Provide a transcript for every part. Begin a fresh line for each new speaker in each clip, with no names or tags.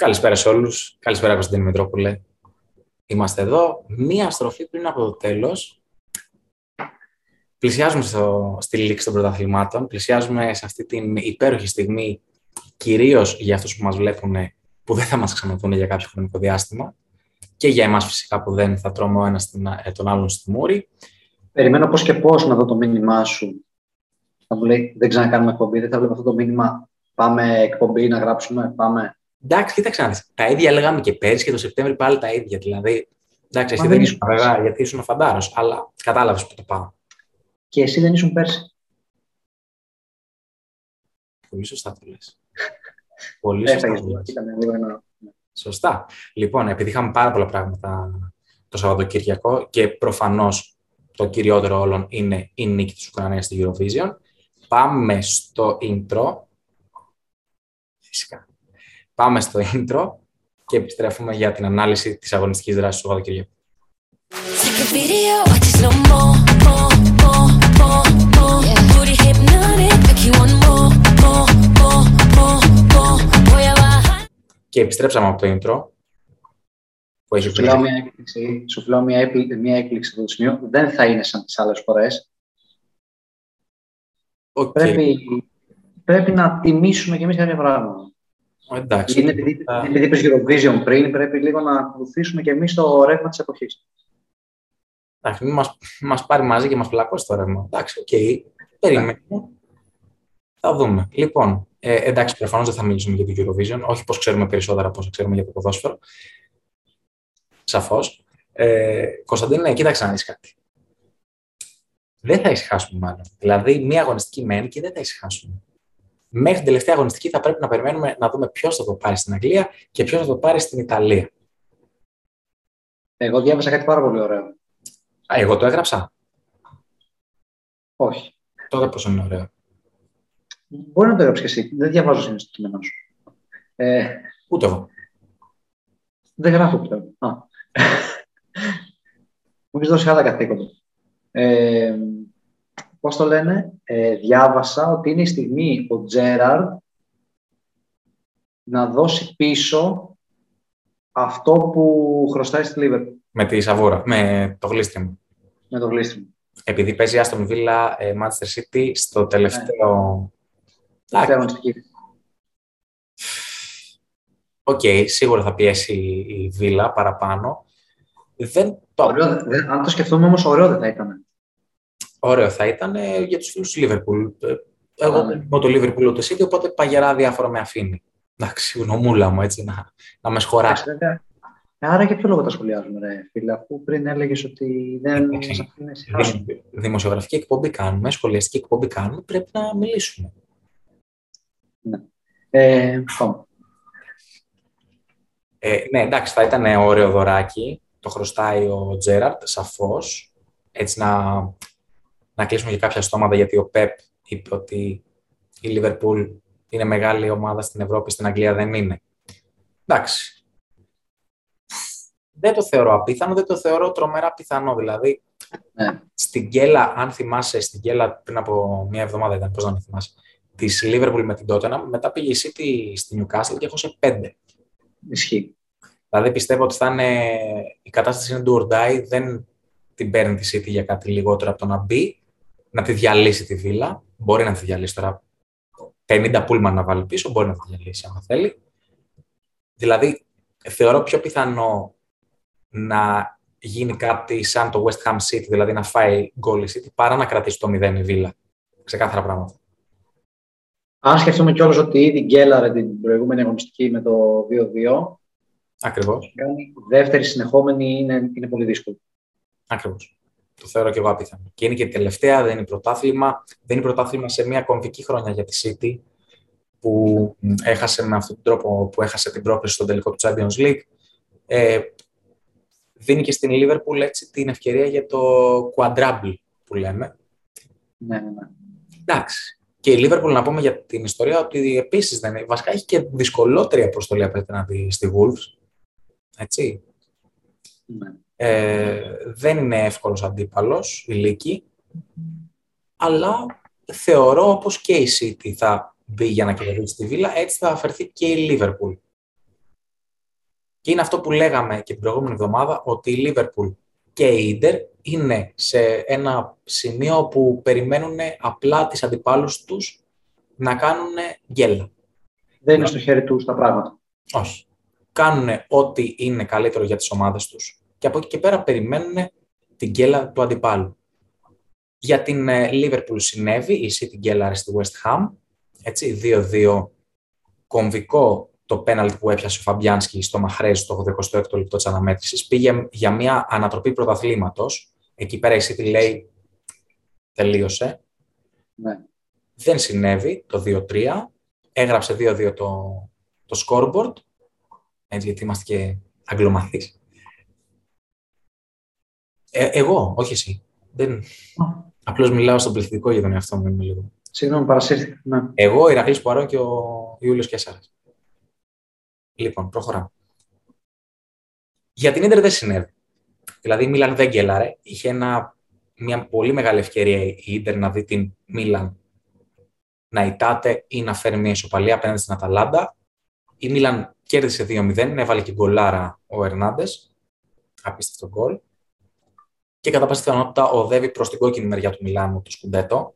Καλησπέρα σε όλους. Καλησπέρα Κωνσταντίνη Μητρόπουλε. Είμαστε εδώ. Μία στροφή πριν από το τέλος. Πλησιάζουμε στο, στη λήξη των πρωταθλημάτων. Πλησιάζουμε σε αυτή την υπέροχη στιγμή, κυρίως για αυτούς που μας βλέπουν, που δεν θα μας ξαναδούν για κάποιο χρονικό διάστημα. Και για εμάς φυσικά που δεν θα τρώμε ο ένας ε, τον άλλον στη μούρη.
Περιμένω πώς και πώς να δω το μήνυμά σου. Θα μου λέει, δεν ξανακάνουμε εκπομπή, δεν θα βλέπω αυτό το μήνυμα. Πάμε εκπομπή να γράψουμε, πάμε.
Εντάξει, κοίταξε να Τα ίδια λέγαμε και πέρυσι και το Σεπτέμβρη πάλι τα ίδια. Δηλαδή, εντάξει, εσύ δεν ήσουν βέβαια γιατί ήσουν φαντάρος, αλλά κατάλαβες που το πάω.
Και εσύ δεν ήσουν πέρσι.
Πολύ σωστά το λες. Πολύ σωστά το λες. Σωστά. Λοιπόν, επειδή είχαμε πάρα πολλά πράγματα το Σαββατοκύριακο και προφανώς το κυριότερο όλων είναι η νίκη της Ουκρανίας στη Eurovision, πάμε στο intro. Φυσικά. Πάμε στο intro και επιστρέφουμε για την ανάλυση της αγωνιστικής δράσης του Σαββατοκύριακου. Και επιστρέψαμε από το intro.
Που έχει σου μια έκπληξη, σου φιλάω μια, έκπληξη, μια έκπληξη αυτό το σημείο. Δεν θα είναι σαν τις άλλες φορές. Okay. Πρέπει, πρέπει να τιμήσουμε κι εμείς κάποια πράγματα.
Εντάξει.
Είναι επειδή, uh... επειδή είπες Eurovision πριν, πρέπει λίγο να ακολουθήσουμε και εμείς το ρεύμα της εποχής.
Εντάξει, μην μας, μας πάρει μαζί και μας πλακώσει το ρεύμα. Εντάξει, OK. Okay. Περιμένουμε. Θα δούμε. Λοιπόν, ε, εντάξει, προφανώς δεν θα μιλήσουμε για το Eurovision. Όχι πως ξέρουμε περισσότερα από όσα ξέρουμε για το ποδόσφαιρο. Σαφώς. Ε, Κωνσταντίνε, κοίταξε να δεις κάτι. Δεν θα ησυχάσουμε μάλλον. Δηλαδή, μία αγωνιστική μένει και δεν θα ησυχάσουμε μέχρι την τελευταία αγωνιστική θα πρέπει να περιμένουμε να δούμε ποιος θα το πάρει στην Αγγλία και ποιος θα το πάρει στην Ιταλία.
Εγώ διάβασα κάτι πάρα πολύ ωραίο.
Α, εγώ το έγραψα;
Όχι.
Τότε πώ είναι ωραίο.
Μπορεί να το έγραψες και εσύ. Δεν διαβάζω συνήθως το κείμενό σου.
Ε, Ούτε εγώ.
Δεν γράφω πλέον. Μου έχεις δώσει άλλα καθήκοντα. Ε, πώς το λένε, ε, διάβασα ότι είναι η στιγμή ο Τζέραρντ να δώσει πίσω αυτό που χρωστάει στη Λίβερ.
Με τη Σαβούρα, με το γλίστρημα.
Με το γλίστρημα.
Επειδή παίζει Άστον Βίλα, ε, Manchester City στο τελευταίο...
Ναι.
OK, okay, σίγουρα θα πιέσει η Βίλα παραπάνω. Δεν το...
Ωραίο, αν το σκεφτούμε όμως, ωραίο δεν θα ήταν
ωραίο θα ήταν ε, για τους φίλους του Λίβερπουλ. Ε, εγώ δεν είμαι το Λίβερπουλ ούτε City, οπότε παγερά διάφορα με αφήνει. Εντάξει, γνωμούλα μου έτσι, να, να με σχοράσει.
Άρα για ποιο λόγο τα σχολιάζουμε, ρε φίλε, αφού πριν έλεγες ότι δεν
μας Δημοσιογραφική εκπομπή κάνουμε, σχολιαστική εκπομπή κάνουμε, πρέπει να μιλήσουμε.
Ναι. Ε,
ε, ναι, εντάξει, θα ήταν ωραίο δωράκι. Το χρωστάει ο Τζέραρτ, σαφώς. Έτσι να να κλείσουμε και κάποια στόματα, γιατί ο Πεπ είπε ότι η Λίβερπουλ είναι μεγάλη ομάδα στην Ευρώπη, στην Αγγλία δεν είναι. Εντάξει. Δεν το θεωρώ απίθανο, δεν το θεωρώ τρομερά πιθανό. Δηλαδή, ναι. στην Γκέλα, αν θυμάσαι, στην Γκέλα πριν από μια εβδομάδα ήταν, πώς να μην θυμάσαι, της Λίβερπουλ με την Τότενα, μετά πήγε η City στη Newcastle και έχωσε πέντε.
Ισχύει.
Δηλαδή πιστεύω ότι θα είναι, η κατάσταση είναι do or die, δεν την παίρνει τη City για κάτι λιγότερο από το να μπει να τη διαλύσει τη βίλα. Μπορεί να τη διαλύσει τώρα. 50 πούλμαν να βάλει πίσω, μπορεί να τη διαλύσει αν θέλει. Δηλαδή, θεωρώ πιο πιθανό να γίνει κάτι σαν το West Ham City, δηλαδή να φάει γκολ η City, παρά να κρατήσει το 0 η βίλα. Ξεκάθαρα πράγματα.
Αν σκεφτούμε κιόλας ότι ήδη γκέλαρε την προηγούμενη αγωνιστική με το 2-2,
Ακριβώς.
Δεύτερη συνεχόμενη είναι, είναι πολύ δύσκολο.
Ακριβώς. Το θεωρώ και εγώ απίθανο. Και είναι και τελευταία, δεν είναι πρωτάθλημα. Δεν είναι πρωτάθλημα σε μια κομβική χρόνια για τη City, που έχασε με αυτόν τον τρόπο που έχασε την πρόκληση στο τελικό του Champions League. Ε, δίνει και στην Liverpool έτσι την ευκαιρία για το quadruple που λέμε.
Ναι, ναι, ναι.
Εντάξει. Και η Liverpool να πούμε για την ιστορία ότι επίσης δεν είναι. Βασικά έχει και δυσκολότερη αποστολή απέναντι στη Wolves. Έτσι.
Ναι.
Ε, δεν είναι εύκολος αντίπαλος η Λίκη, αλλά θεωρώ όπως και η City θα μπει για να κερδίσει τη Βίλα, έτσι θα αφαιρθεί και η Λίβερπουλ. Και είναι αυτό που λέγαμε και την προηγούμενη εβδομάδα, ότι η Λίβερπουλ και η Ίντερ είναι σε ένα σημείο που περιμένουν απλά τις αντιπάλους τους να κάνουν γκέλα.
Δεν είναι στο χέρι τους τα πράγματα.
Όχι. Κάνουν ό,τι είναι καλύτερο για τις ομάδες τους και από εκεί και πέρα περιμένουν την γκέλα του αντιπάλου. Για την Λίβερπουλ συνέβη, η City γκέλαρε στη West Ham, έτσι, 2-2 κομβικό το πέναλτ που έπιασε ο Φαμπιάνσκι στο Μαχρέζ στο 86ο λεπτό της αναμέτρησης. Πήγε για μια ανατροπή πρωταθλήματος. Εκεί πέρα η City λέει τελείωσε.
Ναι.
Δεν συνέβη το 2-3. Έγραψε 2-2 το, το scoreboard. Έτσι, γιατί είμαστε και αγγλομαθείς. Ε, εγώ, όχι εσύ. Δεν... Απλώς μιλάω στον πληθυντικό για τον εαυτό μου. λίγο.
Συγγνώμη, παρασύρθηκα. Ναι.
Εγώ, Ηρακλής Πουαρό και ο Ιούλιος Κέσσαρας. Λοιπόν, προχωράμε. Για την Ίντερ δεν συνέβη. Δηλαδή η Μίλαν δεν γκέλαρε. Είχε ένα, μια πολύ μεγάλη ευκαιρία η Ίντερ να δει την Μίλαν να ητάται ή να φέρει μια ισοπαλία απέναντι στην Αταλάντα. Η Μίλαν κέρδισε 2-0, έβαλε και γκολάρα ο Ερνάντες. Απίστευτο γκολ. Και κατά πάσα πιθανότητα οδεύει προς την κόκκινη μεριά του Μιλάνου το Σκουντέτο.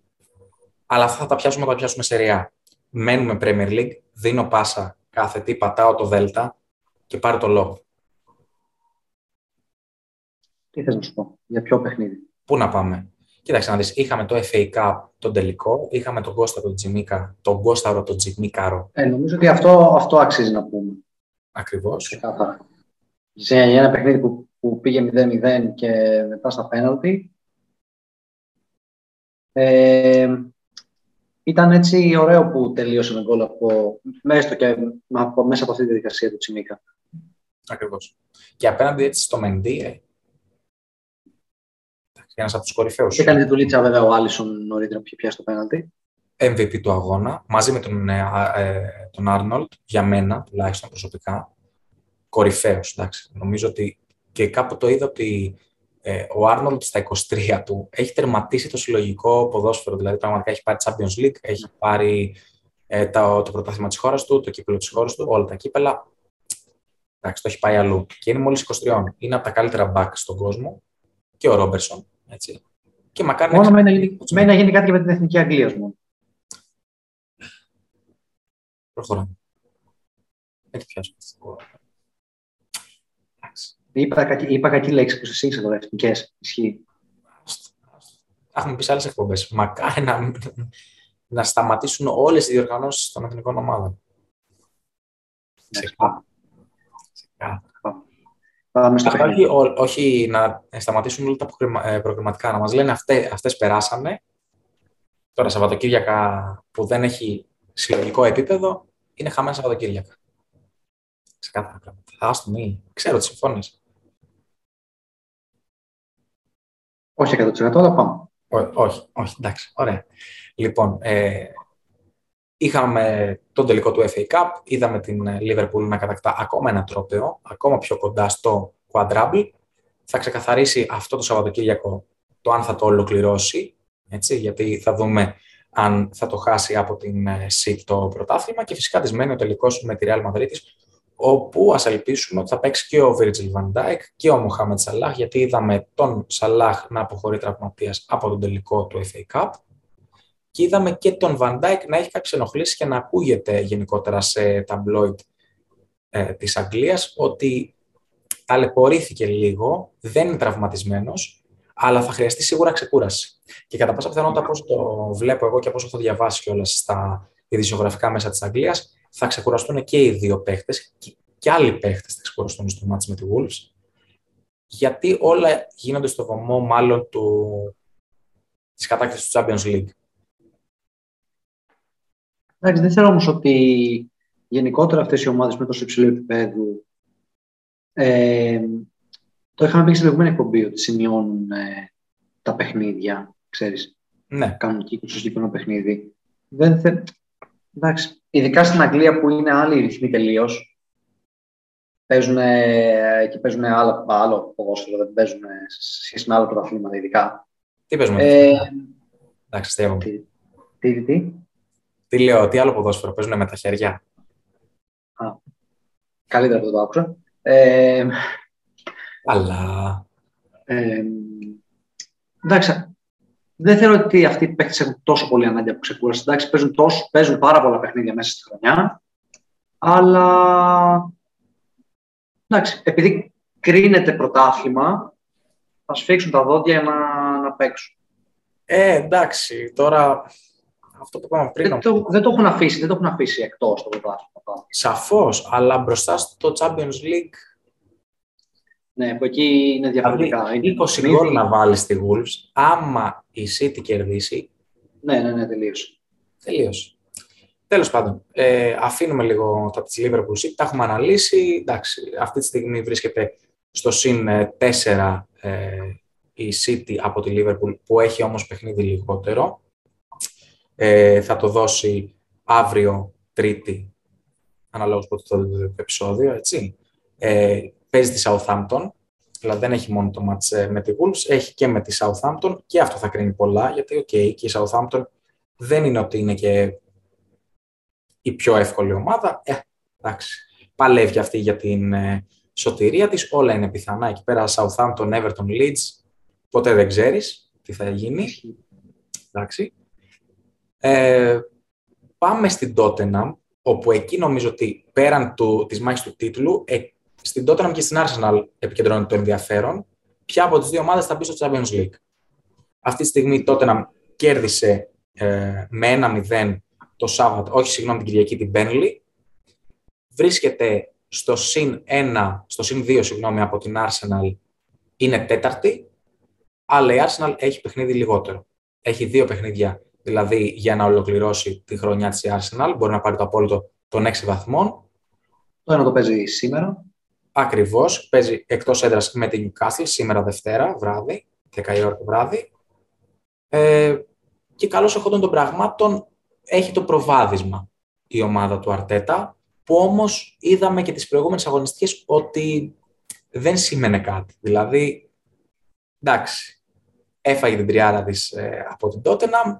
Αλλά αυτά θα τα πιάσουμε όταν πιάσουμε σεριά. Μένουμε Premier League, δίνω πάσα κάθε τι, πατάω το Δέλτα και πάρει το λόγο.
Τι θες να σου πω, για ποιο παιχνίδι;
Πού να πάμε; Κοίταξε να δεις, είχαμε το FA Cup τον τελικό, είχαμε τον Κώστα τον Τζιμίκα, τον Κώσταρο τον Τζιμίκαρο.
Ε, νομίζω ότι αυτό, αυτό αξίζει να πούμε.
Ακριβώς.
Ξεκάθαρα. Σε ένα παιχνίδι που, που πήγε 0-0 και μετά στα πέναλτι, ε, ήταν έτσι ωραίο που τελείωσε με γκολ από, μέσα, και, από, μέσα από αυτή τη διαδικασία του Τσιμίκα.
Ακριβώς. Και απέναντι έτσι στο Μεντί, ε, ένας από τους κορυφαίους.
Έκανε την δουλίτσα βέβαια ο Άλισον νωρίτερα που είχε πιάσει το πέναλτι.
MVP του αγώνα, μαζί με τον, ε, ε, τον Άρνολτ, για μένα τουλάχιστον προσωπικά, κορυφαίος. Νομίζω ότι και κάπου το είδα ότι ε, ο Άρνολτ στα 23 του έχει τερματίσει το συλλογικό ποδόσφαιρο. Δηλαδή, πραγματικά έχει πάρει Champions League, έχει πάρει ε, το, το πρωτάθλημα της χώρας του, το κύπελο της χώρας του, όλα τα κύπελα. Εντάξει, το έχει πάει αλλού. Και είναι μόλις 23. Είναι από τα καλύτερα back στον κόσμο. Και ο Ρόμπερσον. Έτσι. Και μακάρι
Μόνο να γίνει, να γίνει κάτι και με την εθνική Αγγλία μου.
Προχωράμε. Δεν τη πιάσουμε.
Είπα, κακή, είπα κακή λέξη που σα ήξερα εθνικές. Ισχύει.
Έχουμε πει σε άλλες εκπομπές. Μακάρι να, να σταματήσουν όλες οι διοργανώσεις των εθνικών ομάδων.
Πάμε στο
όχι, όχι να σταματήσουν όλα τα ε, προγραμματικά, να μας λένε αυτές, αυτές περάσανε. Τώρα Σαββατοκύριακα που δεν έχει συλλογικό επίπεδο, είναι χαμένα Σαββατοκύριακα. Ξεκάθαρα πράγματα. Θα μη. Ξέρω τις συμφωνείς.
Όχι 100% αλλά πάμε.
όχι, όχι, εντάξει, ωραία. Λοιπόν, ε, είχαμε τον τελικό του FA Cup, είδαμε την Liverpool να κατακτά ακόμα ένα τρόπαιο, ακόμα πιο κοντά στο quadruple. Θα ξεκαθαρίσει αυτό το Σαββατοκύριακο το αν θα το ολοκληρώσει, έτσι, γιατί θα δούμε αν θα το χάσει από την ΣΥΠ το πρωτάθλημα και φυσικά της μένει ο τελικός με τη Real Madrid όπου ας ελπίσουμε ότι θα παίξει και ο Virgil van Dijk και ο Mohamed Salah, γιατί είδαμε τον Salah να αποχωρεί τραυματίας από τον τελικό του FA Cup και είδαμε και τον Van Dijk να έχει κάποιες ενοχλήσεις και να ακούγεται γενικότερα σε ταμπλόιτ ε, της Αγγλίας ότι ταλαιπωρήθηκε λίγο, δεν είναι τραυματισμένος, αλλά θα χρειαστεί σίγουρα ξεκούραση. Και κατά πάσα πιθανότητα, όπως το βλέπω εγώ και όπως έχω διαβάσει κιόλας στα ειδησιογραφικά μέσα της Αγγλίας, θα ξεκουραστούν και οι δύο παίχτες και, άλλοι παίχτες θα ξεκουραστούν στο μάτι με τη Wolves. Γιατί όλα γίνονται στο βωμό μάλλον του, της κατάκτησης του Champions League.
Εντάξει, δεν θέλω όμως ότι γενικότερα αυτές οι ομάδες με τόσο υψηλό επίπεδο ε, το είχαμε πει στην προηγούμενη εκπομπή ότι σημειώνουν ε, τα παιχνίδια, ξέρεις.
Ναι.
Κάνουν κύκλο στο συγκεκριμένο παιχνίδι. Δεν θε... Εντάξει, ειδικά στην Αγγλία που είναι άλλοι ρυθμοί τελείως. Παίζουν, και παίζουν άλλο, άλλο ποδόσφαιρο, δεν παίζουν σε σχέση με άλλα πρωταθλήματα ειδικά.
Τι παίζουμε. Ε, Εντάξει,
τι, τι, τι,
τι; Λέω, τι άλλο ποδόσφαιρο παίζουν με τα χέρια;
Α, καλύτερα που το άκουσα. Ε,
Αλλά.
Ε, εντάξει, δεν θεωρώ ότι αυτοί οι παίκτες έχουν τόσο πολύ ανάγκη από ξεκούραση. Εντάξει, παίζουν, τόσο, παίζουν πάρα πολλά παιχνίδια μέσα στη χρονιά, αλλά εντάξει, επειδή κρίνεται πρωτάθλημα, θα σφίξουν τα δόντια να, να παίξουν.
Ε, εντάξει, τώρα αυτό που είπαμε πριν.
Δεν το, δεν το έχουν αφήσει, δεν το έχουν αφήσει εκτός το πρωτάθλημα.
Σαφώς, αλλά μπροστά στο Champions League
ναι, που εκεί είναι διαφορετικά.
Δηλαδή, 20 γκολ να βάλεις στη Wolves, άμα η City κερδίσει.
Ναι, ναι, ναι, τελείωσε.
Τελείωσε. Τέλος πάντων, ε, αφήνουμε λίγο τα της Liverpool City, τα έχουμε αναλύσει. Εντάξει, αυτή τη στιγμή βρίσκεται στο συν 4 ε, ε, η City από τη Liverpool, που έχει όμως παιχνίδι λιγότερο. Ε, θα το δώσει αύριο, Τρίτη, αναλόγως πότε το επεισόδιο, έτσι. Ε, παίζει τη Southampton, δηλαδή δεν έχει μόνο το match ε, με τη Wolves, έχει και με τη Southampton και αυτό θα κρίνει πολλά, γιατί okay, και η Southampton δεν είναι ότι είναι και η πιο εύκολη ομάδα. Ε, εντάξει, παλεύει αυτή για την ε, σωτηρία της, όλα είναι πιθανά. Εκεί πέρα Southampton, Everton, Leeds, ποτέ δεν ξέρεις τι θα γίνει. Εντάξει. Ε, πάμε στην Tottenham, όπου εκεί νομίζω ότι πέραν του, της μάχης του τίτλου, ε, στην Tottenham και στην Arsenal επικεντρώνεται το ενδιαφέρον. Ποια από τις δύο ομάδες θα μπει στο Champions League; Αυτή τη στιγμή η Tottenham κέρδισε ε, με 1-0 το Σάββατο, όχι συγγνώμη την Κυριακή, την Burnley. Βρίσκεται στο συν 1, στο συν 2 συγγνώμη, από την Arsenal, είναι τέταρτη, αλλά η Arsenal έχει παιχνίδι λιγότερο. Έχει δύο παιχνίδια, δηλαδή για να ολοκληρώσει τη χρονιά της η Arsenal, μπορεί να πάρει το απόλυτο των 6 βαθμών.
Το ένα το παίζει σήμερα.
Ακριβώς. Παίζει εκτός έδρας με την Newcastle σήμερα Δευτέρα βράδυ, 10 η ώρα το βράδυ. Ε, και καλώς εχόντων των πραγμάτων έχει το προβάδισμα η ομάδα του Αρτέτα, που όμως είδαμε και τις προηγούμενες αγωνιστικές ότι δεν σήμαινε κάτι. Δηλαδή, εντάξει, έφαγε την τριάρα της ε, από την Τότεναμ,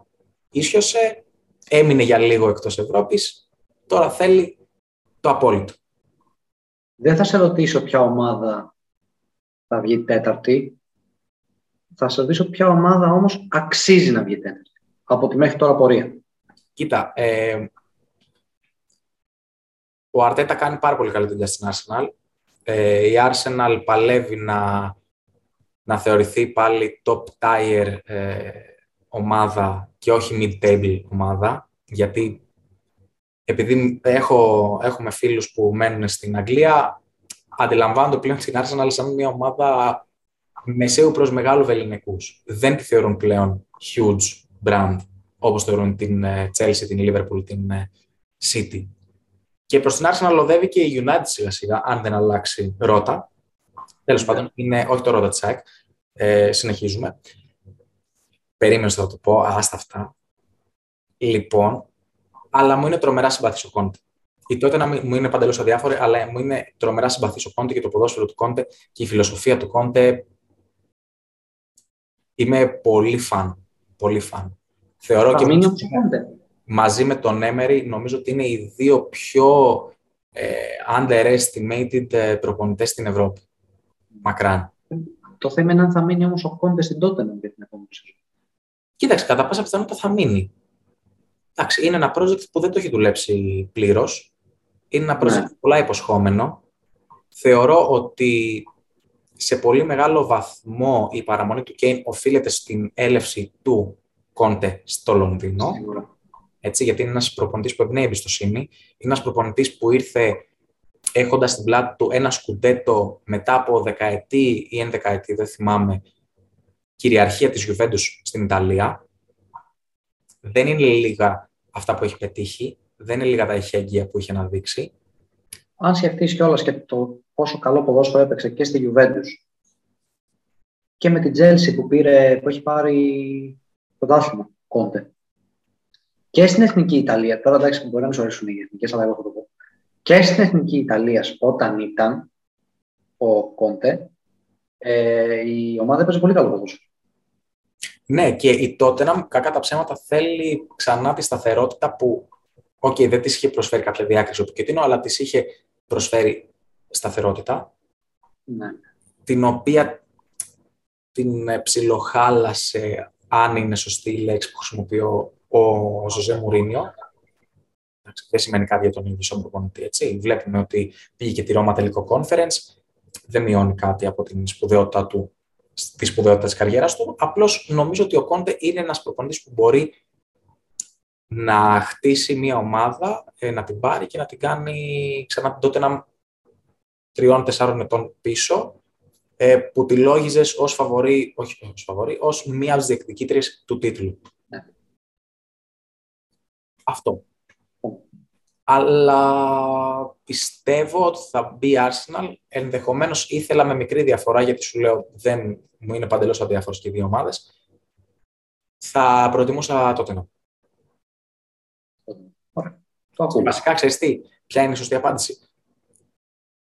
ίσιοσε, έμεινε για λίγο εκτός Ευρώπης, τώρα θέλει το απόλυτο.
Δεν θα σε ρωτήσω ποια ομάδα θα βγει τέταρτη. Θα σε ρωτήσω ποια ομάδα όμως αξίζει να βγει τέταρτη. Από τη μέχρι τώρα πορεία.
Κοίτα, ε, ο Αρτέτα κάνει πάρα πολύ καλή δουλειά στην Arsenal. Ε, η Arsenal παλεύει να, να θεωρηθεί πάλι top tier ε, ομάδα και όχι mid-table ομάδα, γιατί επειδή έχω, έχουμε φίλους που μένουν στην Αγγλία, αντιλαμβάνονται πλέον την Arsenal σαν μια ομάδα μεσαίου προς μεγάλου βεληνικούς. Δεν τη θεωρούν πλέον huge brand, όπως θεωρούν την ε, Chelsea, την Liverpool, την ε, City. Και προς την Arsenal οδεύει και η United σιγά σιγά, αν δεν αλλάξει ρότα. Τέλος yeah. πάντων, είναι όχι το ρότα τσακ. Ε, συνεχίζουμε. Περίμενε θα το πω, άστα αυτά. Λοιπόν, αλλά μου είναι τρομερά συμπαθής ο Κόντε. Η τότε να μου είναι παντελώς αδιάφορη, αλλά μου είναι τρομερά συμπαθής ο Κόντε και το ποδόσφαιρο του Κόντε και η φιλοσοφία του Κόντε. Είμαι πολύ φαν. Πολύ φαν. Θεωρώ και μαζί με τον Έμερι νομίζω ότι είναι οι δύο πιο ε, underestimated ε, προπονητές στην Ευρώπη. Μακράν.
Το θέμα είναι αν θα μείνει όμως ο Κόντε στην τότε για την επόμενη
Κοίταξε, κατά πάσα πιθανότητα θα μείνει. Εντάξει, είναι ένα project που δεν το έχει δουλέψει πλήρως. Είναι ένα project ναι. πολλά υποσχόμενο. Θεωρώ ότι σε πολύ μεγάλο βαθμό η παραμονή του Κέιν οφείλεται στην έλευση του Κόντε στο Λονδίνο. Έτσι, γιατί είναι ένας προπονητής που εμπνέει εμπιστοσύνη. Είναι ένας προπονητής που ήρθε έχοντας στην πλάτη του ένα σκουντέτο μετά από δεκαετή ή ενδεκαετή, δεν θυμάμαι, κυριαρχία της Juventus στην Ιταλία δεν είναι λίγα αυτά που έχει πετύχει, δεν είναι λίγα τα εχέγγυα που είχε να δείξει.
Αν σκεφτείς κιόλας και το πόσο καλό ποδόσφαιρο έπαιξε και στη Juventus και με την Chelsea που, πήρε, που έχει πάρει πρωτάθλημα, Κόντε. Και στην Εθνική Ιταλία, τώρα εντάξει μπορεί να μην σου αρέσουν οι εθνικές, αλλά εγώ θα το πω. Και στην Εθνική Ιταλία, όταν ήταν ο Κόντε, ε, η ομάδα έπαιζε πολύ καλό ποδόσφαιρο.
Ναι, και η Tottenham, κακά τα ψέματα, θέλει ξανά τη σταθερότητα που, OK, okay, δεν της είχε προσφέρει κάποια διάκριση ο Ποκετίνο, αλλά της είχε προσφέρει σταθερότητα,
Ναι.
την οποία την ε, ψιλοχάλασε, αν είναι σωστή η λέξη που χρησιμοποιώ, ο Ζωζέ Μουρίνιο. Εντάξει, Δεν σημαίνει κάτι για τον ίδιο σαν προπονητή, έτσι. Βλέπουμε ότι πήγε και τη Ρώμα τελικό conference, δεν μειώνει κάτι από την σπουδαιότητα του, της σπουδαιότητας της καριέρας του. Απλώς νομίζω ότι ο Κόντε είναι ένας προπονητής που μπορεί να χτίσει μια ομάδα, ε, να την πάρει και να την κάνει ξανά τότε ένα τριών-τεσσάρων ετών πίσω, ε, που τη λόγιζες ως φαβορή, όχι ως φαβορή, ως μία από τις διεκδικήτριες του τίτλου.
Ναι.
Αυτό. Αλλά πιστεύω ότι θα μπει η Arsenal. Ενδεχομένως ήθελα με μικρή διαφορά, γιατί σου λέω δεν μου είναι παντελώς αδιάφορος και οι δύο ομάδες. Θα προτιμούσα τότε να.
Ωραία. Το ακούω.
Βασικά, ξέρεις τι, ποια είναι η σωστή απάντηση.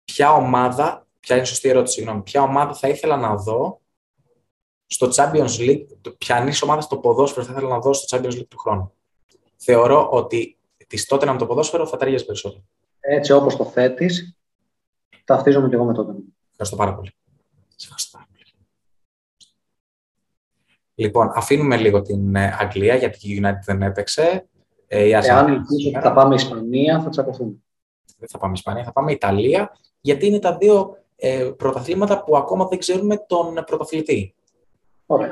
Ποια ομάδα, ποια είναι η σωστή ερώτηση, συγγνώμη, ποια ομάδα θα ήθελα να δω στο Champions League, το- ποια ομάδας στο ποδόσφαιρο θα ήθελα να δω στο Champions League του χρόνου. Θεωρώ ότι της τότε να με το ποδόσφαιρο θα ταιριάζει περισσότερο.
Έτσι όπως το θέτεις, ταυτίζομαι και εγώ με τότε.
Ευχαριστώ πάρα πολύ. Σε ευχαριστώ πάρα πολύ. Λοιπόν, αφήνουμε λίγο την ε, Αγγλία, γιατί η United δεν έπαιξε. Ε, η Arsenal
Εάν ελπίζω ότι θα πάμε Ισπανία, θα τσακωθούμε.
δεν θα πάμε Ισπανία, θα πάμε Ιταλία, γιατί είναι τα δύο ε, πρωταθλήματα που ακόμα δεν ξέρουμε τον πρωταθλητή.
Ωραία.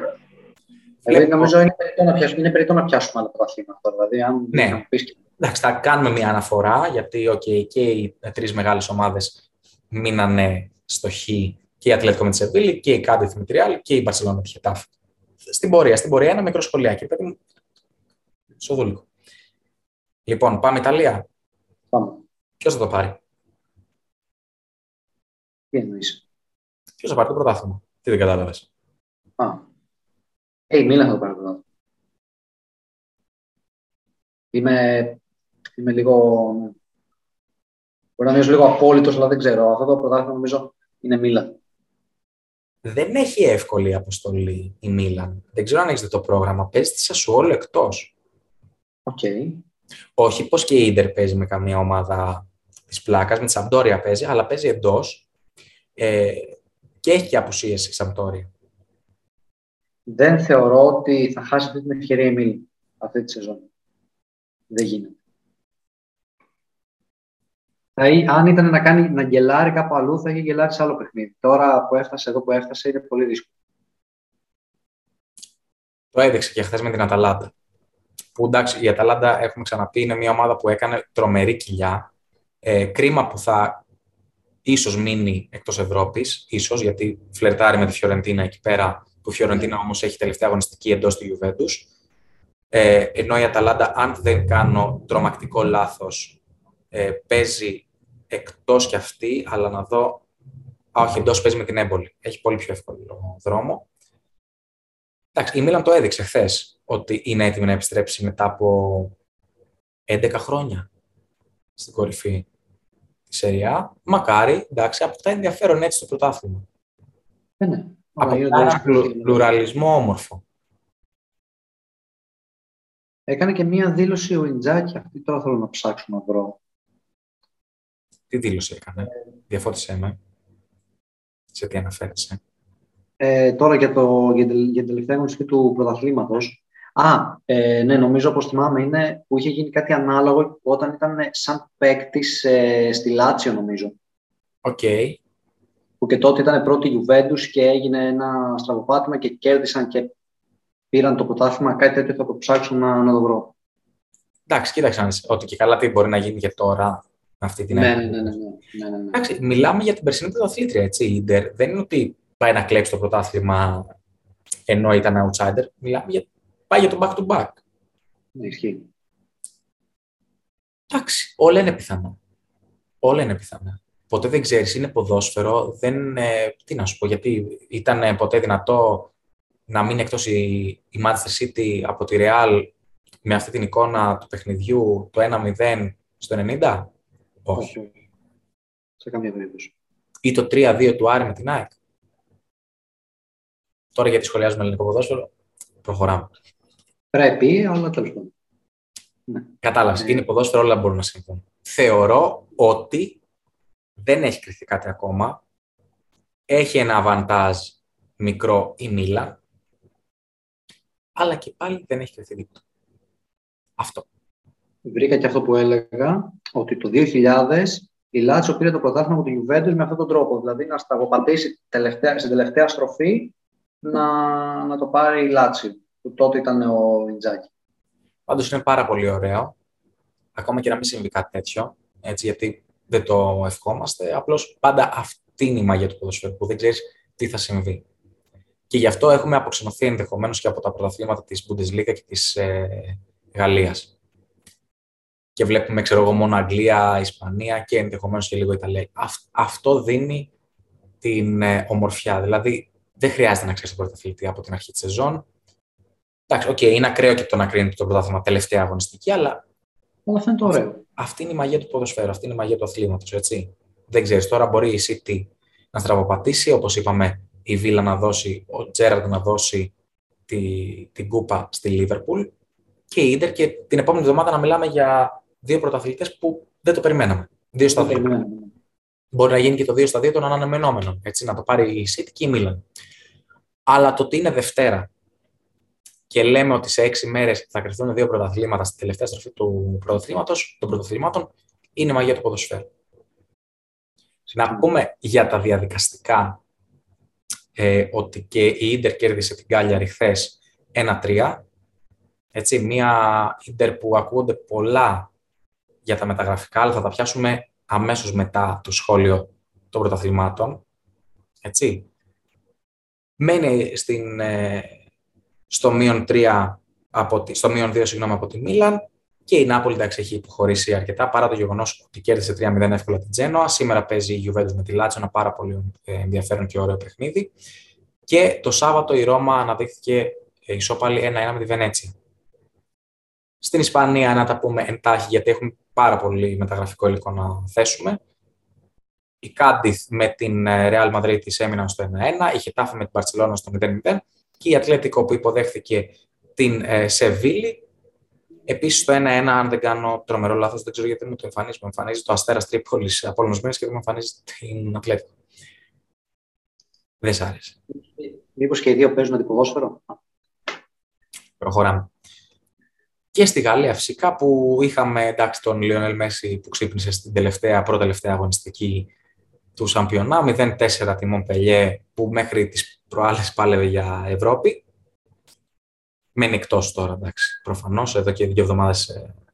Δηλαδή, νομίζω είναι περιττό να πιάσουμε, είναι περιττό να πιάσουμε άλλα πρωταθλήματα. Δηλαδή, αν
Ναι.
να μου πεις και-
Εντάξει, θα κάνουμε μια αναφορά, γιατί okay, και οι τρεις μεγάλες ομάδες μείνανε στο Χ και η Ατλέτικο με τη Σεβίλη και η Κάντιθ με τη Ρεάλ και η Μπαρσελόνα με τη Χετάφ. Στην πορεία, στην πορεία ένα μικρό σχολιάκι. Παιδί μου, σοδούλικο. Λοιπόν, πάμε Ιταλία.
πάμε.
Ποιος θα το πάρει,
Τι εννοείς;
Ποιος θα πάρει το πρωτάθλημα, Τι δεν κατάλαβες;
Α. Ε, η Μίλαν θα το πάρει πρωτάθλημα. Είμαι, είμαι λίγο... Μπορεί να είμαι λίγο απόλυτος, αλλά δεν ξέρω. Αυτό το πρωτάθλημα νομίζω είναι Μίλαν.
Δεν έχει εύκολη αποστολή η Μίλαν. Δεν ξέρω αν έχει δει το πρόγραμμα. Παίζει τη Σασουόλο εκτός.
Οκ.
Όχι πως και η Ίντερ παίζει με καμία ομάδα της πλάκας, με τη Σαμπτόρια παίζει, αλλά παίζει εντός. Ε, και έχει και απουσίες η Σαμπτόρια.
Δεν θεωρώ ότι θα χάσει αυτή την ευκαιρία η Μίλαν αυτή τη σεζόν. Δεν γίνεται. Θα, εί- αν ήταν να, κάνει, να γκελάρει κάπου αλλού, θα είχε γκελάρει σε άλλο παιχνίδι. Τώρα που έφτασε εδώ που έφτασε, είναι πολύ δύσκολο.
Το έδειξε και χθες με την Αταλάντα. Που εντάξει, η Αταλάντα, έχουμε ξαναπεί, είναι μια ομάδα που έκανε τρομερή κοιλιά. Ε, κρίμα που θα ίσως μείνει εκτός Ευρώπης, ίσως γιατί φλερτάρει με τη Φιωρεντίνα εκεί πέρα, που η Φιωρεντίνα όμως έχει τελευταία αγωνιστική εντός του Ιουβέντους. Ε, ενώ η Αταλάντα, αν δεν κάνω τρομακτικό λάθος, ε, παίζει εκτός κι αυτή, αλλά να δω... Α, όχι, εντός παίζει με την Έμπολη. Έχει πολύ πιο εύκολο δρόμο. Εντάξει, η Μίλαν το έδειξε χθες ότι είναι έτοιμη να επιστρέψει μετά από 11 χρόνια στην κορυφή της Σεριά. Μακάρι, εντάξει, αποκτά ενδιαφέρον έτσι το πρωτάθλημα.
Ε, ναι. Αλλά
Αποκτά
είναι
ένα
τόσο
πλου-
πολύ.
πλουραλισμό όμορφο.
Έκανε και μία δήλωση ο Ιντζάκη. Αυτή τώρα θέλω να ψάξω να βρω.
Τι δήλωση έκανε, διαφώτισέ με. Σε τι αναφέρεσαι;
Ε, τώρα για, το, για, την, για την τελευταία αγωνιστική του πρωταθλήματος. Α, ε, ναι, νομίζω πως θυμάμαι είναι που είχε γίνει κάτι ανάλογο όταν ήταν σαν παίκτης ε, στη Λάτσιο, νομίζω.
Οκ.
Που και τότε ήταν πρώτη Juventus και έγινε ένα στραβοπάτημα και κέρδισαν και πήραν το πρωτάθλημα. Κάτι τέτοιο θα το ψάξω να, να το βρω.
Εντάξει, κοίταξε να δεις, ότι και καλά τι μπορεί να γίνει και τώρα με αυτή την
Ναι,
έννοια.
ναι, ναι, ναι, ναι, ναι, ναι.
Εντάξει, μιλάμε για την περσινή πρωταθλήτρια, έτσι. Η Ιντερ δεν είναι ότι πάει να κλέψει το πρωτάθλημα ενώ ήταν outsider. Μιλάμε για πάει για το back to back.
Ναι, ισχύει.
Εντάξει, όλα είναι πιθανό. Όλα είναι πιθανά. Ποτέ δεν ξέρεις, είναι ποδόσφαιρο, δεν, ε, τι να σου πω, γιατί ήταν ε, ποτέ δυνατό να μείνει εκτός η, η Manchester City από τη Real με αυτή την εικόνα του παιχνιδιού το 1-0 στο 90. Όχι.
Όχι. Σε καμία περίπτωση.
Ή το 3-2 του Άρη με την ΑΕΚ. Τώρα γιατί σχολιάζουμε ελληνικό ποδόσφαιρο, προχωράμε.
Πρέπει, αλλά τέλος πάντων. Ναι.
Κατάλαβες.
Ναι.
Είναι ποδόσφαιρο, όλα μπορούν να συμβούν. Θεωρώ ότι δεν έχει κρυθεί κάτι ακόμα. Έχει ένα αβαντάζ μικρό η Μίλαν, αλλά και πάλι δεν έχει κρυθεί δίπλα. Αυτό.
Βρήκα και αυτό που έλεγα, ότι το 2000 η Λάτσο πήρε το πρωτάθλημα από τη Juventus με αυτόν τον τρόπο. Δηλαδή να σταγοπατήσει τελευταία, στην τελευταία στροφή να, να το πάρει η Λάτσι, που τότε ήταν ο Ιντζάκη.
Πάντως είναι πάρα πολύ ωραίο. Ακόμα και να μην συμβεί κάτι τέτοιο, έτσι, γιατί δεν το ευχόμαστε. Απλώς πάντα αυτή είναι η μαγεία του ποδοσφαίρου, που δεν ξέρεις τι θα συμβεί. Και γι' αυτό έχουμε αποξενωθεί ενδεχομένως και από τα πρωταθλήματα της Bundesliga και της ε, Γαλλίας. Και βλέπουμε, ξέρω εγώ, μόνο Αγγλία, Ισπανία και ενδεχομένως και λίγο Ιταλία. αυτό δίνει την ε, ομορφιά. Δηλαδή, δεν χρειάζεται να ξέρεις τον πρωταθλητή από την αρχή της σεζόν. Εντάξει, OK, okay, είναι ακραίο και το να κρίνεται το πρωτάθλημα τελευταία αγωνιστική, αλλά.
Αλλά αυτό είναι το ωραίο.
Αυτή είναι η μαγεία του ποδοσφαίρου, αυτή είναι η μαγεία του αθλήματος, έτσι. Δεν ξέρεις, τώρα μπορεί η City να στραβοπατήσει, όπως είπαμε, η Βίλα να δώσει, ο Τζέραρντ να δώσει τη, την κούπα στη Λίβερπουλ και η Ιντερ και την επόμενη εβδομάδα να μιλάμε για δύο πρωταθλητές που δεν το περιμέναμε. Δύο στα δύο. Μπορεί να γίνει και το 2 στα 2 των αναμενόμενων. Έτσι, να το πάρει η City και η Μίλαν. Αλλά το ότι είναι Δευτέρα και λέμε ότι σε έξι μέρες θα κρυφθούν δύο πρωταθλήματα στη τελευταία στροφή του πρωταθλήματος, των πρωταθλημάτων, είναι μαγεία του ποδοσφαίρου. Να πούμε για τα διαδικαστικά ε, ότι και η Ίντερ κέρδισε την Κάλιαρη χθες 1-3. Έτσι, μια Ίντερ που ακούγονται πολλά για τα μεταγραφικά, αλλά θα τα πιάσουμε αμέσως μετά το σχόλιο των πρωταθλημάτων. Έτσι. Μένει στην, ε, στο μείον 3 από τη, στο μείον 2 συγγνώμη, από τη Μίλαν και η Νάπολη εντάξει, έχει υποχωρήσει αρκετά παρά το γεγονός ότι κέρδισε 3-0 εύκολα την Τζένοα. Σήμερα παίζει η Juventus με τη Λάτσο, ένα πάρα πολύ ε, ενδιαφέρον και ωραίο παιχνίδι. Και το Σάββατο η Ρώμα αναδείχθηκε ισόπαλη 1-1 με τη Βενέτσια. Στην Ισπανία, να τα πούμε εντάχει, γιατί έχουμε πάρα πολύ μεταγραφικό υλικό να θέσουμε. Η Κάντιθ με την ε, Real Madrid της έμειναν στο 1-1, η Χετάφη με την Παρσελόνα στο 0-0 και η Ατλέτικο που υποδέχθηκε την ε, Σεβίλη. Επίσης το 1-1, αν δεν κάνω τρομερό λάθος, δεν ξέρω γιατί μου το εμφανίζει. Μου εμφανίζει το Αστέρα Τρίπολης από όλους και δεν μου εμφανίζει την Ατλέτικο. Δεν σ' άρεσε.
Μήπως και οι δύο παίζουν αντιποδόσφαιρο.
Προχωράμε. Και στη Γαλλία φυσικά που είχαμε εντάξει, τον Λιονέλ Μέση που ξύπνησε στην τελευταία, πρώτη-τελευταία αγωνιστική του Σαμπιονά, 0-4 τη Μομπελιέ που μέχρι τις προάλλες πάλευε για Ευρώπη. Μένει εκτός τώρα, εντάξει. Προφανώς, εδώ και δύο εβδομάδες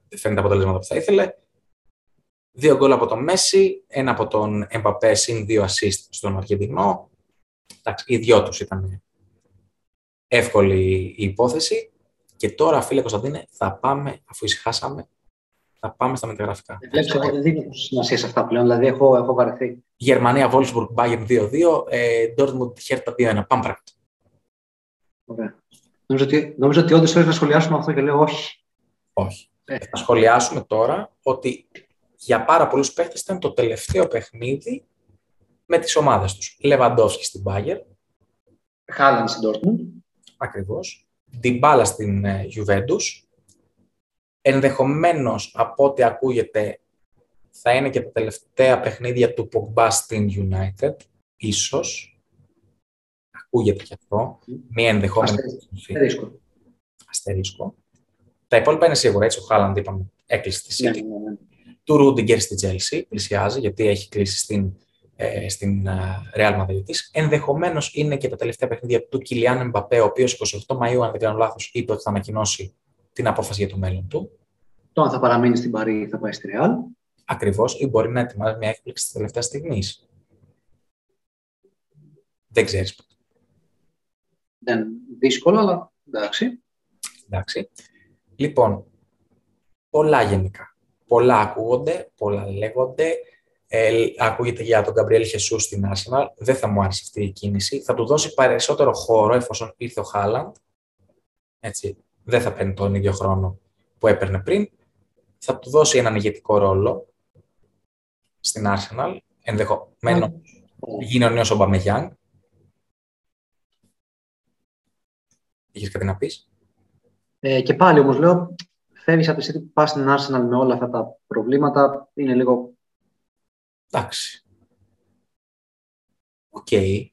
δεν φαίνεται αποτελέσματα που θα ήθελε. Δύο γκολ από τον Μέση, ένα από τον Εμπαπέ, συν δύο assist στον Αργεντινό. Εντάξει, οι δυο τους ήταν εύκολη η υπόθεση. Και τώρα, φίλε Κωνσταντίνε, θα πάμε, αφού ησυχάσαμε, θα πάμε στα μεταγραφικά.
Βλέπεις, εγώ δεν δίνω σημασία σε αυτά πλέον, δηλαδή έχω, έχω βαρεθεί.
Γερμανία, Wolfsburg, Bayern 2-2, ε, Dortmund, Hertha 2-1. Πάμε πράγμα.
Ωραία. Νομίζω ότι, νομίζω ότι όντως θέλεις να σχολιάσουμε αυτό και λέω όχι.
Όχι. Ε. Θα σχολιάσουμε τώρα ότι για πάρα πολλούς παίχτες ήταν το τελευταίο παιχνίδι με τις ομάδες τους. Λεβαντόφσκι στην Bayern.
Χάλαν στην Dortmund.
Ακριβώς την μπάλα στην ε, Juventus. Ενδεχομένως, από ό,τι ακούγεται, θα είναι και τα τελευταία παιχνίδια του Pogba στην United. Ίσως. Ακούγεται και αυτό. Μία ενδεχόμενη...
Αστερίσκο.
Αστερίσκο. Τα υπόλοιπα είναι σίγουρα. Έτσι, ο Χάλαντ, είπαμε, έκλεισε τη City. Ναι, ναι, ναι. Του Ρούντιγκερ στη Chelsea, πλησιάζει, γιατί έχει κλείσει στην ε, στην ε, Real Madrid της. Ενδεχομένως είναι και τα τελευταία παιχνίδια του Κιλιάν Εμπαπέ, ο οποίος 28 Μαΐου, αν δεν κάνω λάθος, είπε ότι θα ανακοινώσει την απόφαση για το μέλλον του.
Το αν θα παραμείνει στην Παρή θα πάει στη Real.
Ακριβώς, ή μπορεί να ετοιμάζει μια έκπληξη της τελευταίας στιγμής. Δεν ξέρεις ποτέ.
Δεν δύσκολο, αλλά εντάξει.
Εντάξει. Λοιπόν, πολλά γενικά. Πολλά ακούγονται, πολλά λέγονται. Ε, ακούγεται για τον Γκαμπριέλ Χεσούς στην Arsenal. Δεν θα μου άρεσε αυτή η κίνηση. Θα του δώσει περισσότερο χώρο εφόσον ήρθε ο Χάλαντ. Έτσι, δεν θα παίρνει τον ίδιο χρόνο που έπαιρνε πριν. Θα του δώσει έναν ηγετικό ρόλο στην Arsenal. Ενδεχομένως γίνει ο νέος Ομπαμεγιάνγκ. Είχες κάτι να πεις;
Ε, και πάλι όμως λέω, φεύγει από τη στιγμή που πας στην Arsenal με όλα αυτά τα προβλήματα. Είναι λίγο
Εντάξει. OK, okay,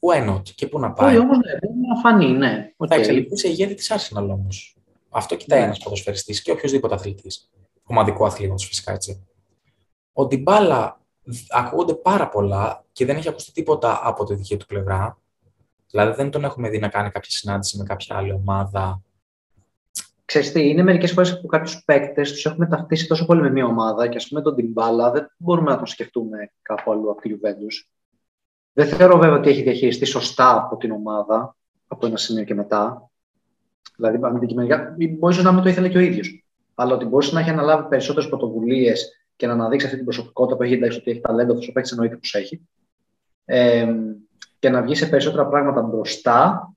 why not, και πού να πάει.
Όχι, όμως ναι, μπορεί να φανεί, ναι.
Okay. Θα εξελιχθείς σε ηγέτη της Arsenal όμως. Αυτό κοιτάει ναι. ένας ποδοσφαιριστής και οποιοδήποτε αθλητής. Ομαδικό αθλήματος φυσικά έτσι. Ο Ντιμπάλα ακούγονται πάρα πολλά και δεν έχει ακουστεί τίποτα από τη δική του πλευρά. Δηλαδή δεν τον έχουμε δει να κάνει κάποια συνάντηση με κάποια άλλη ομάδα.
Ξέρεις τι, είναι μερικές φορές που κάποιους παίκτες τους έχουμε ταυτίσει τόσο πολύ με μια ομάδα και ας πούμε τον Τιμπάλα δεν μπορούμε να τον σκεφτούμε κάπου αλλού από τη Juventus. Δεν θεωρώ βέβαια ότι έχει διαχειριστεί σωστά από την ομάδα από ένα σημείο και μετά. Δηλαδή, αντικειμενικά, μπορεί να μην το ήθελε και ο ίδιος. Αλλά ότι μπορείς να έχει αναλάβει περισσότερες πρωτοβουλίες και να αναδείξει αυτή την προσωπικότητα που έχει εντάξει ότι έχει ταλέντο, αυτός ο παίκτης εννοείται πως έχει. Ε, και να βγει σε περισσότερα πράγματα μπροστά,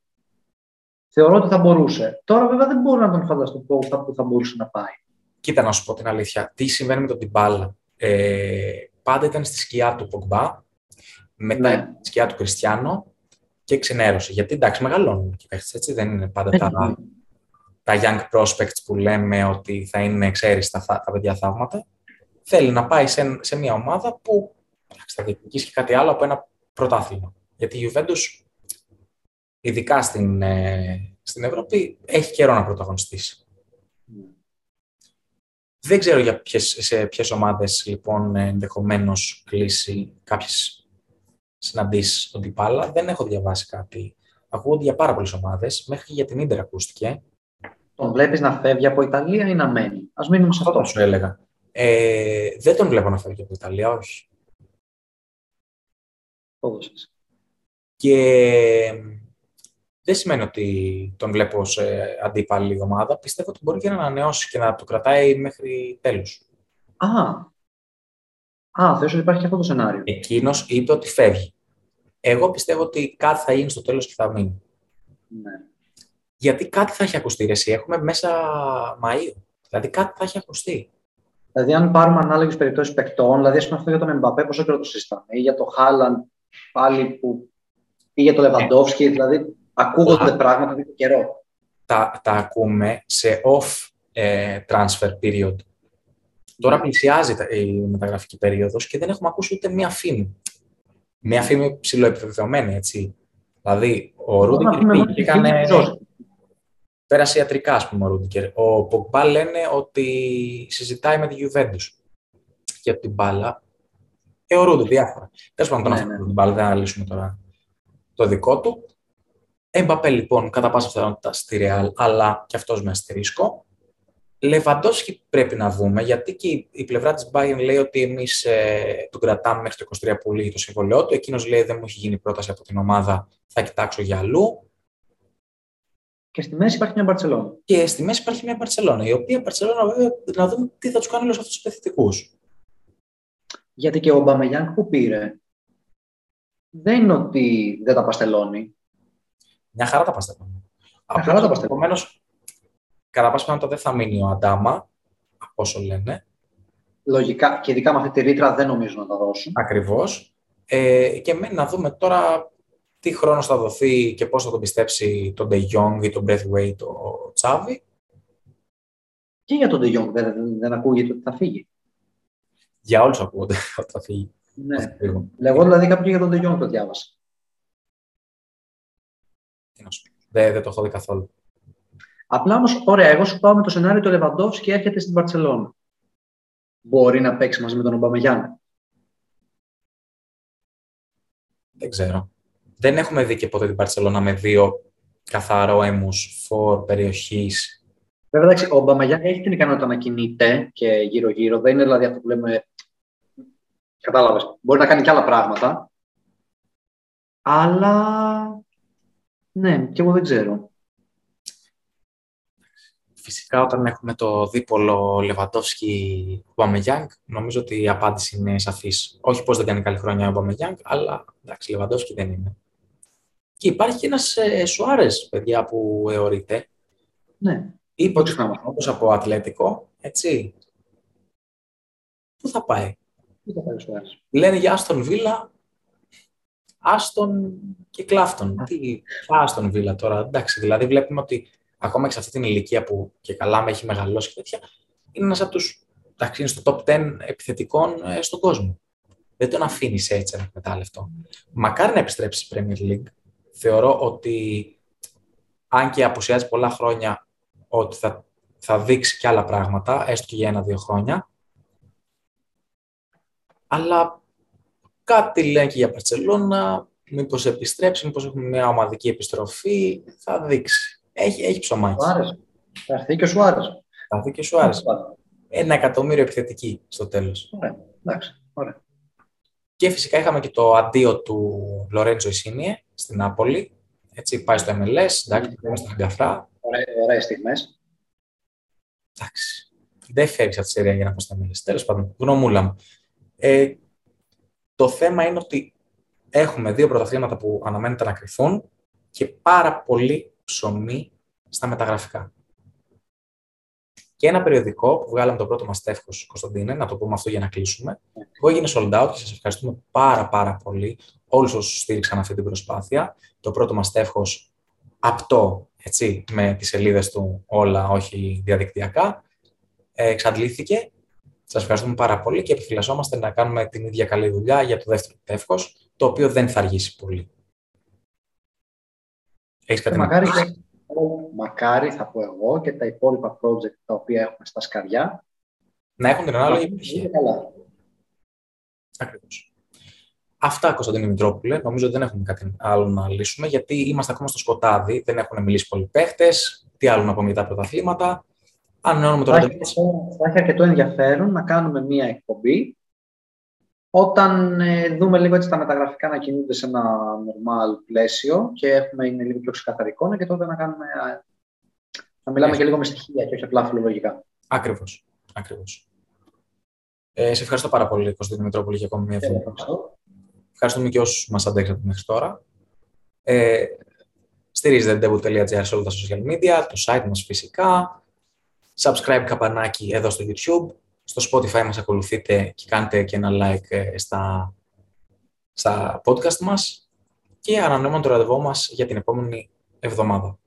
θεωρώ ότι θα μπορούσε. Τώρα, βέβαια, δεν μπορώ να τον φανταστώ που θα, που θα μπορούσε να πάει.
Κοίτα, να σου πω την αλήθεια. Τι συμβαίνει με τον Τιμπάλα. Ε, πάντα ήταν στη σκιά του Πογκμπά, μετά ναι. στη σκιά του Κριστιανό και ξενέρωσε. Γιατί εντάξει, μεγαλώνουν και παίχτες έτσι. Δεν είναι πάντα τα, ναι. τα young prospects που λέμε ότι θα είναι, ξέρεις, τα, τα παιδιά θαύματα. Θέλει να πάει σε, σε μια ομάδα που θα διεκδικήσει και κάτι άλλο από ένα πρωτάθλημα. Γιατί η Juventus, ειδικά στην, ε, στην Ευρώπη, έχει καιρό να πρωταγωνιστήσει. Δεν ξέρω για ποιες, σε ποιες ομάδες λοιπόν ενδεχομένως κλείσει κάποιες συναντήσεις στον Τιπάλα. Δεν έχω διαβάσει κάτι. Ακούγονται για πάρα πολλές ομάδες. Μέχρι και για την Ίντερ ακούστηκε.
Τον βλέπεις να φεύγει από Ιταλία ή να μένει; Ας μείνουμε σε αυτό.
Αυτό σου έλεγα. Ε, δεν τον βλέπω να φεύγει από Ιταλία, όχι. Και δεν σημαίνει ότι τον βλέπω σε αντίπαλη ομάδα. Πιστεύω ότι μπορεί και να ανανεώσει και να το κρατάει μέχρι τέλους.
Α, Α θες ότι υπάρχει και αυτό το σενάριο.
Εκείνος είπε ότι φεύγει. Εγώ πιστεύω ότι κάτι θα γίνει στο τέλος και θα μείνει.
Ναι.
Γιατί κάτι θα έχει ακουστεί, εσύ. Έχουμε μέσα Μαΐου. Δηλαδή κάτι θα έχει ακουστεί.
Δηλαδή, αν πάρουμε ανάλογες περιπτώσεις παικτών, δηλαδή, ας πούμε αυτό για τον Εμπαπέ, πόσο καιρό το συζητάμε, ή για τον Χάλαν, πάλι που. ή για τον Λεβαντόφσκι, δηλαδή, ακούγονται πράγματα τέτοιο καιρό.
Τα, τα ακούμε σε off ε, transfer period. Τώρα πλησιάζει η μεταγραφική περίοδος και δεν έχουμε ακούσει ούτε μία φήμη. Μία φήμη ψηλοεπιβεβαιωμένη, έτσι. Δηλαδή, ο Ρούντιγκερ πήγε και έκανε πέρασε ιατρικά, ας πούμε, ο Ρούντικερ. Ο Πογμπά λένε ότι συζητάει με τη Juventus για την μπάλα. Και ο Ρούντι, διάφορα. Τέλος πάντων, ναι, ναι. την μπάλα, δεν αναλύσουμε τώρα το δικό του. Έμπαπε λοιπόν κατά πάσα πιθανότητα στη Real, αλλά και αυτός με αστερίσκο. Λεβαντόσκι πρέπει να δούμε, γιατί και η πλευρά της Bayern λέει ότι εμείς ε, τον κρατάμε μέχρι το 23 πολύ το συμβολαιό του. Εκείνος λέει δεν μου έχει γίνει πρόταση από την ομάδα, θα κοιτάξω για αλλού.
Και στη μέση υπάρχει μια Μπαρσελόνα.
Και στη μέση υπάρχει μια Μπαρσελόνα, η οποία Μπαρσελόνα βέβαια να δούμε τι θα τους κάνει όλους αυτούς τους επιθετικούς.
Γιατί και ο Μπαμεγιάνκ που πήρε δεν είναι ότι δεν τα παστελώνει.
Μια χαρά τα παστελώνει.
Μια χαρά τα παστελώνει.
Επομένω, κατά πάσα πιθανότητα δεν θα μείνει ο Αντάμα, από όσο λένε.
Λογικά, και ειδικά με αυτή τη ρήτρα δεν νομίζω να τα δώσουν.
Ακριβώς. Ε, και μένει να δούμε τώρα τι χρόνος θα δοθεί και πώς θα τον πιστέψει τον De Jong ή τον Breathway το Τσάβη.
Και για τον De Jong δεν, δεν ακούγεται ότι θα φύγει.
Για όλους ακούγονται ότι θα φύγει.
Ναι. Εγώ δηλαδή κάποιο για τον De Jong το διάβασα.
Δεν, δεν το έχω δει καθόλου.
Απλά όμως, ωραία, εγώ σου πάω με το σενάριο του Λεβαντόφ και έρχεται στην Παρσελόνα. Μπορεί να παίξει μαζί με τον Ομπαμεγιάννη.
Δεν ξέρω δεν έχουμε δει και ποτέ την Παρσελόνα με δύο καθαρό έμους φορ περιοχής.
Βέβαια, εντάξει, ο Μπαμαγιάν έχει την ικανότητα να κινείται και γύρω-γύρω. Δεν είναι δηλαδή αυτό που λέμε. Κατάλαβες. Μπορεί να κάνει και άλλα πράγματα. Αλλά. Ναι, και εγώ δεν ξέρω.
Φυσικά, όταν έχουμε το δίπολο Λεβαντόφσκι Μπαμεγιάνγκ, νομίζω ότι η απάντηση είναι σαφής. Όχι πως δεν κάνει καλή χρονιά ο Μπαμεγιάνγκ, αλλά εντάξει, Λεβαντόφσκι δεν είναι. Και υπάρχει και ένας ε, Σουάρες, παιδιά, που εωρείται.
Ναι.
Είπε ότι όπως από Ατλέτικο, έτσι. Πού θα πάει;
Πού θα πάει ο Σουάρες;
Λένε για Άστον Βίλα, Άστον και Κλάφτον. Τι, Άστον Βίλα τώρα. Εντάξει, δηλαδή βλέπουμε ότι ακόμα και σε αυτή την ηλικία που και καλά με έχει μεγαλώσει και τέτοια, είναι ένας από τους, εντάξει, είναι στο top 10 επιθετικών ε, στον κόσμο. δεν τον αφήνεις έτσι ανεκμετάλλευτο. Μακάρι να επιστρέψεις στη Premier League. Θεωρώ ότι αν και απουσιάζει πολλά χρόνια, ότι θα, θα δείξει και άλλα πράγματα, έστω και για ένα-δύο χρόνια. Αλλά κάτι λένε και για Παρσελώνα, μήπως επιστρέψει, μήπως έχουμε μια ομαδική επιστροφή, θα δείξει. Έχει, έχει ψωμάκι.
Θα έρθει και σου άρεσε.
Θα έρθει και σου άρεσε. Ένα εκατομμύριο επιθετική στο τέλος.
Ωραία, εντάξει, ωραία.
Και φυσικά είχαμε και το αντίο του Λορέντζο Ισίνιε στην Νάπολη. Έτσι, πάει στο MLS, εντάξει, πάμε στα αγκαφρά.
Ωραίες στιγμές.
Εντάξει. Δεν φεύγεις από τη σειρά για να πάει στο MLS. Τέλος πάντων, γνωμούλα μου. Ε, το θέμα είναι ότι έχουμε δύο πρωταθλήματα που αναμένεται να κρυφθούν και πάρα πολύ ψωμί στα μεταγραφικά. Και ένα περιοδικό που βγάλαμε το πρώτο μας τεύχο, Κωνσταντίνε, να το πούμε αυτό για να κλείσουμε, που έγινε sold out και σας ευχαριστούμε πάρα πάρα πολύ όλους όσους στήριξαν αυτή την προσπάθεια. Το πρώτο μας τεύχο απτό, έτσι, με τις σελίδες του όλα, όχι διαδικτυακά, ε, εξαντλήθηκε. Σας ευχαριστούμε πάρα πολύ και επιφυλασσόμαστε να κάνουμε την ίδια καλή δουλειά για το δεύτερο τεύχο, το οποίο δεν θα αργήσει πολύ. Έχεις κάτι να
μακάρι, θα πω εγώ, και τα υπόλοιπα project τα οποία έχουμε στα σκαριά.
Να έχουν την ανάλογη επιτυχία. Ακριβώς. Αυτά, Κωνσταντίνη Μητρόπουλε. Νομίζω ότι δεν έχουμε κάτι άλλο να λύσουμε, γιατί είμαστε ακόμα στο σκοτάδι. Δεν έχουν μιλήσει πολλοί παίχτες. Τι άλλο να πούμε για τα πρωταθλήματα. Αν το
θα, έχει, θα έχει αρκετό ενδιαφέρον να κάνουμε μία εκπομπή όταν ε, δούμε λίγο έτσι τα μεταγραφικά να κινούνται σε ένα normal πλαίσιο και έχουμε, είναι λίγο πιο ξεκαθαρικό και τότε να, κάνουμε, να μιλάμε και λίγο με στοιχεία και όχι απλά φιλολογικά.
Ακριβώς. Ακριβώς. Ε, σε ευχαριστώ πάρα πολύ, Κωνσταντίνο Μητρόπολη, για ακόμη μια φορά. Ευχαριστούμε και όσους μας αντέξατε μέχρι τώρα. Ε, στηρίζετε debut.gr σε όλα τα social media, το site μας φυσικά. Subscribe καπανάκι εδώ στο YouTube στο Spotify μας ακολουθείτε και κάντε και ένα like ε, στα, στα podcast μας και ανανεώνουμε το ραντεβό μας για την επόμενη εβδομάδα.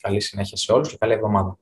Καλή συνέχεια σε όλους και καλή εβδομάδα.